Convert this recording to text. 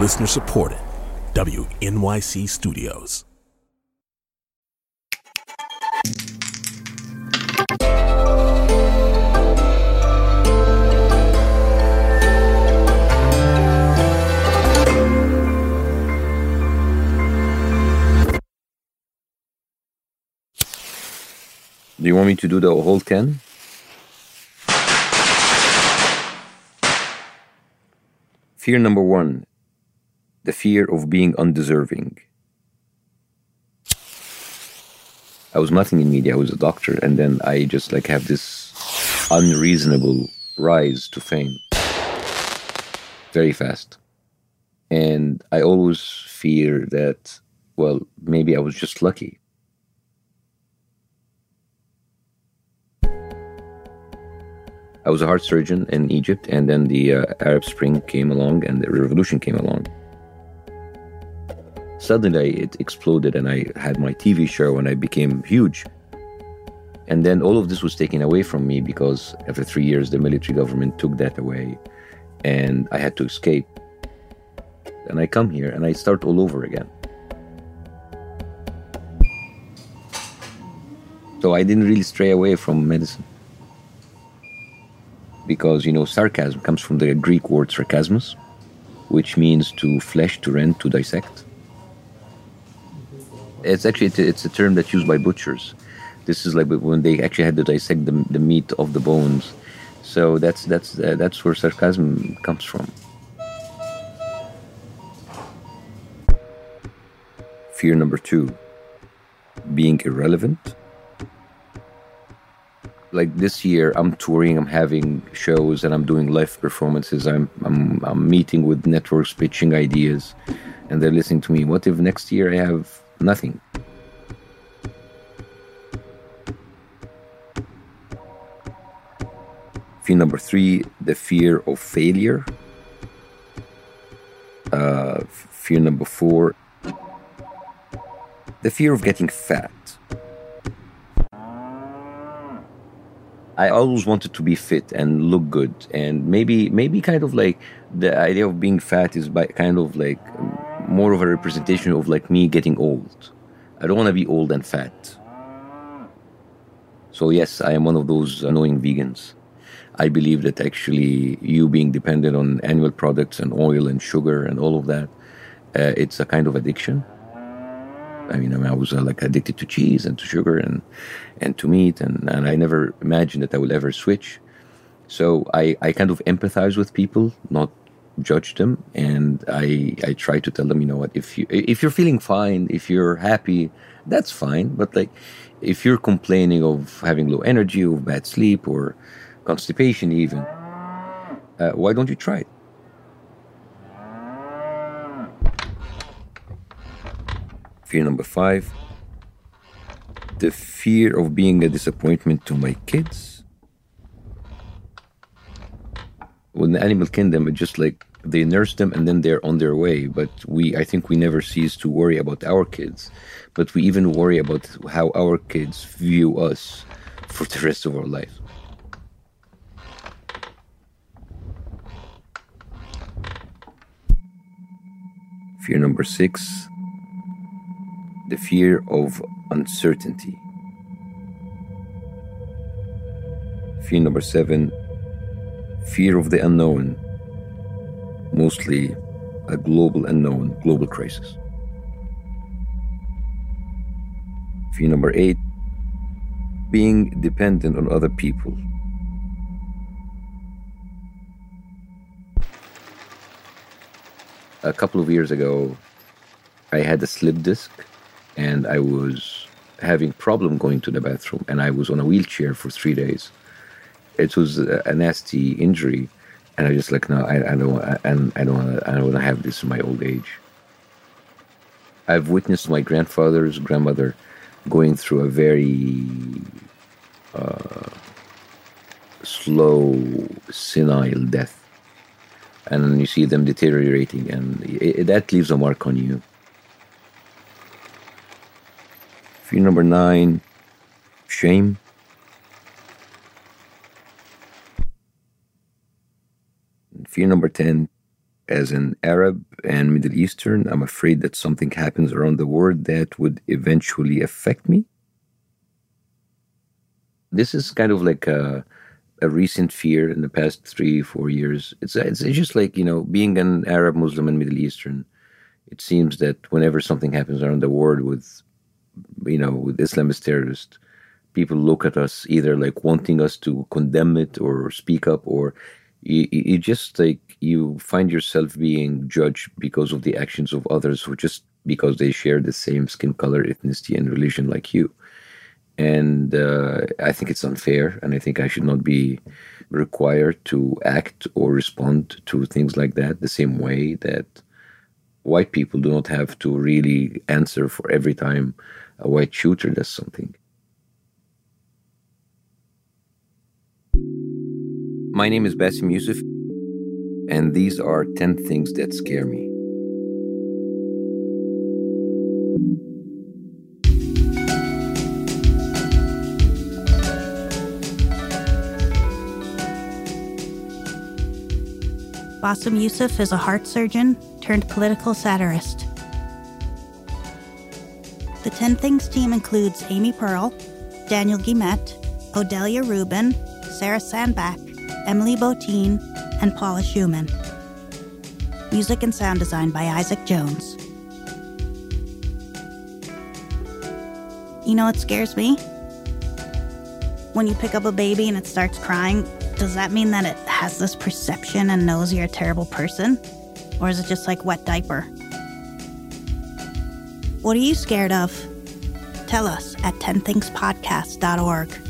Listener supported. WNYC Studios. Do you want me to do the whole 10? Fear number one the fear of being undeserving. I was nothing in media, I was a doctor, and then I just like have this unreasonable rise to fame very fast. And I always fear that, well, maybe I was just lucky. I was a heart surgeon in Egypt, and then the uh, Arab Spring came along and the revolution came along. Suddenly, it exploded, and I had my TV show, and I became huge. And then all of this was taken away from me because after three years, the military government took that away, and I had to escape. And I come here and I start all over again. So I didn't really stray away from medicine because you know sarcasm comes from the Greek word sarcasmus, which means to flesh, to rend, to dissect. It's actually it's a term that's used by butchers. This is like when they actually had to dissect the, the meat of the bones. So that's that's uh, that's where sarcasm comes from. Fear number two: being irrelevant like this year i'm touring i'm having shows and i'm doing live performances i'm i'm, I'm meeting with networks pitching ideas and they're listening to me what if next year i have nothing. Fear number three the fear of failure. Uh, fear number four the fear of getting fat. I always wanted to be fit and look good, and maybe maybe kind of like the idea of being fat is by kind of like more of a representation of like me getting old. I don't want to be old and fat. So yes, I am one of those annoying vegans. I believe that actually you being dependent on animal products and oil and sugar and all of that, uh, it's a kind of addiction I mean, I, mean, I was uh, like addicted to cheese and to sugar and and to meat, and, and I never imagined that I would ever switch. So I, I kind of empathize with people, not judge them, and I I try to tell them, you know what, if you if you're feeling fine, if you're happy, that's fine. But like, if you're complaining of having low energy, or bad sleep, or constipation, even, uh, why don't you try it? Fear number five the fear of being a disappointment to my kids. With the animal kingdom, it's just like they nurse them and then they're on their way. But we, I think we never cease to worry about our kids, but we even worry about how our kids view us for the rest of our life. Fear number six the fear of uncertainty. Fear number seven, fear of the unknown, mostly a global unknown, global crisis. Fear number eight, being dependent on other people. A couple of years ago, I had a slip disc and I was having problem going to the bathroom, and I was on a wheelchair for three days. It was a, nasty injury, and I just like no, I, I don't, I, I don't, wanna, I don't want to have this in my old age. I've witnessed my grandfather's grandmother going through a very uh, slow, senile death. And you see them deteriorating, and it, that leaves a mark on you. Fear number nine shame. Fear number 10 as an Arab and Middle Eastern, I'm afraid that something happens around the world that would eventually affect me. This is kind of like a, a recent fear in the past three, four years. It's, it's, it's just like, you know, being an Arab, Muslim, and Middle Eastern, it seems that whenever something happens around the world with, you know, with Islamist terrorists, people look at us either like wanting us to condemn it or speak up or you, you just like you find yourself being judged because of the actions of others who just because they share the same skin color ethnicity and religion like you. And uh, i think it's unfair and i think i should not be required to act or respond to things like that the same way that white people do not have to really answer for every time a white shooter does something My name is Bassem Youssef, and these are 10 things that scare me. Bassem Youssef is a heart surgeon turned political satirist. The 10 Things team includes Amy Pearl, Daniel Guillemette, Odelia Rubin, Sarah Sandbach, Emily Botein, and Paula Schumann. Music and sound design by Isaac Jones. You know what scares me? When you pick up a baby and it starts crying, does that mean that it has this perception and knows you're a terrible person? Or is it just like wet diaper? What are you scared of? Tell us at 10thingspodcast.org.